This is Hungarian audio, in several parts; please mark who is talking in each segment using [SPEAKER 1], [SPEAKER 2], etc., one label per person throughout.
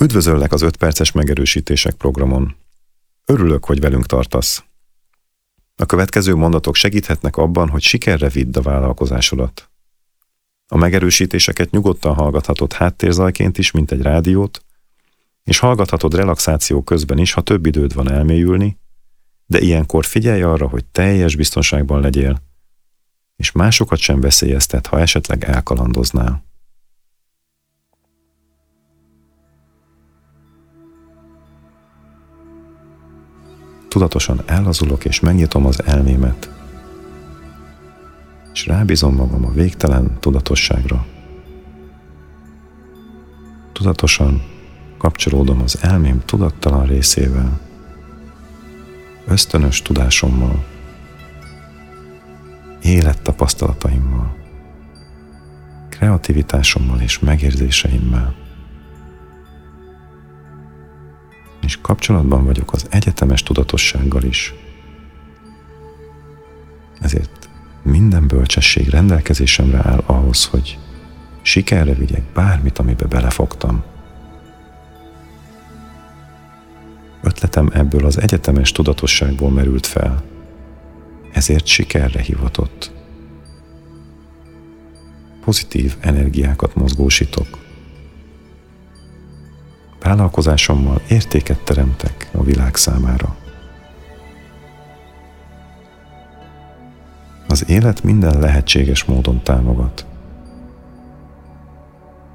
[SPEAKER 1] Üdvözöllek az 5 perces megerősítések programon. Örülök, hogy velünk tartasz. A következő mondatok segíthetnek abban, hogy sikerre vidd a vállalkozásodat. A megerősítéseket nyugodtan hallgathatod háttérzajként is, mint egy rádiót, és hallgathatod relaxáció közben is, ha több időd van elmélyülni, de ilyenkor figyelj arra, hogy teljes biztonságban legyél, és másokat sem veszélyeztet, ha esetleg elkalandoznál. Tudatosan ellazulok és megnyitom az elmémet, és rábízom magam a végtelen tudatosságra. Tudatosan kapcsolódom az elmém tudattalan részével, ösztönös tudásommal, élettapasztalataimmal, kreativitásommal és megérzéseimmel. És kapcsolatban vagyok az egyetemes tudatossággal is. Ezért minden bölcsesség rendelkezésemre áll ahhoz, hogy sikerre vigyek bármit, amibe belefogtam. Ötletem ebből az egyetemes tudatosságból merült fel, ezért sikerre hivatott. Pozitív energiákat mozgósítok. Vállalkozásommal értéket teremtek a világ számára. Az élet minden lehetséges módon támogat.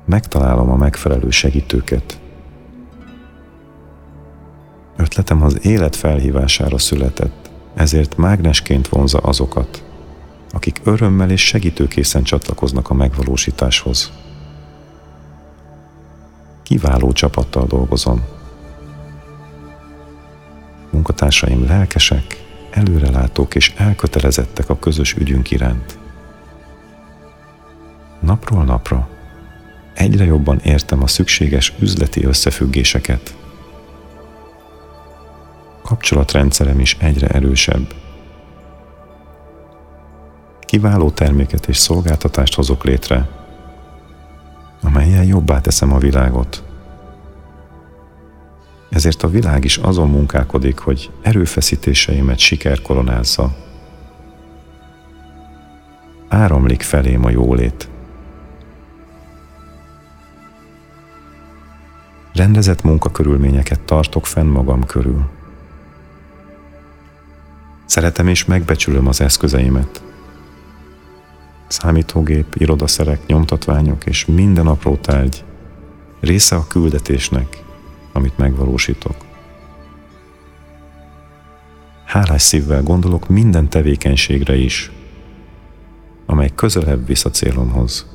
[SPEAKER 1] Megtalálom a megfelelő segítőket. Ötletem az élet felhívására született, ezért mágnesként vonza azokat, akik örömmel és segítőkészen csatlakoznak a megvalósításhoz. Kiváló csapattal dolgozom. Munkatársaim lelkesek, előrelátók és elkötelezettek a közös ügyünk iránt. Napról napra egyre jobban értem a szükséges üzleti összefüggéseket. Kapcsolatrendszerem is egyre erősebb. Kiváló terméket és szolgáltatást hozok létre, amelyen jobbá teszem a világot. Ezért a világ is azon munkálkodik, hogy erőfeszítéseimet siker koronázza. Áramlik felém a jólét. Rendezett munkakörülményeket tartok fenn magam körül. Szeretem és megbecsülöm az eszközeimet. Számítógép, irodaszerek, nyomtatványok és minden apró tárgy része a küldetésnek, amit megvalósítok. Hálás szívvel gondolok minden tevékenységre is, amely közelebb visz a célomhoz.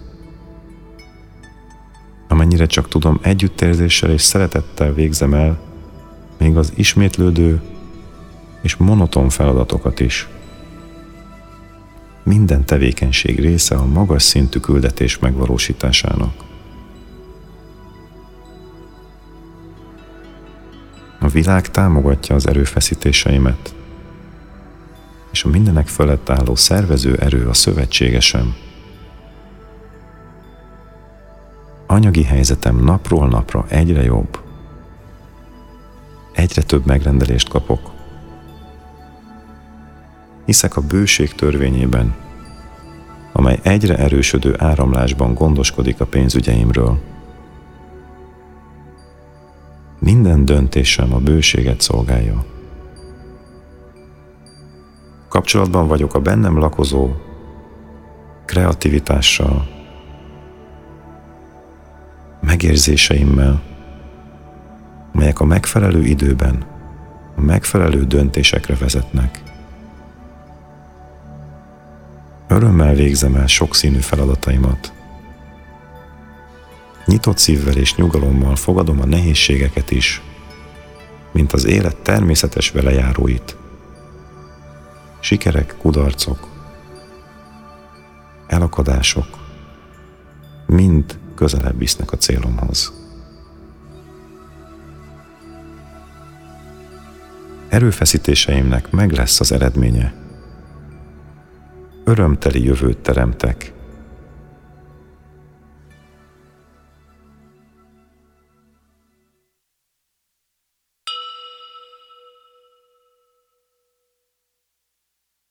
[SPEAKER 1] Amennyire csak tudom, együttérzéssel és szeretettel végzem el még az ismétlődő és monoton feladatokat is. Minden tevékenység része a magas szintű küldetés megvalósításának. A világ támogatja az erőfeszítéseimet, és a mindenek fölött álló szervező erő a szövetségesem. Anyagi helyzetem napról napra egyre jobb. Egyre több megrendelést kapok. Hiszek a bőség törvényében, amely egyre erősödő áramlásban gondoskodik a pénzügyeimről. Minden döntésem a bőséget szolgálja. Kapcsolatban vagyok a bennem lakozó kreativitással, megérzéseimmel, melyek a megfelelő időben a megfelelő döntésekre vezetnek. Örömmel végzem el sokszínű feladataimat. Nyitott szívvel és nyugalommal fogadom a nehézségeket is, mint az élet természetes velejáróit. Sikerek, kudarcok, elakadások mind közelebb visznek a célomhoz. Erőfeszítéseimnek meg lesz az eredménye. Örömteli jövőt teremtek,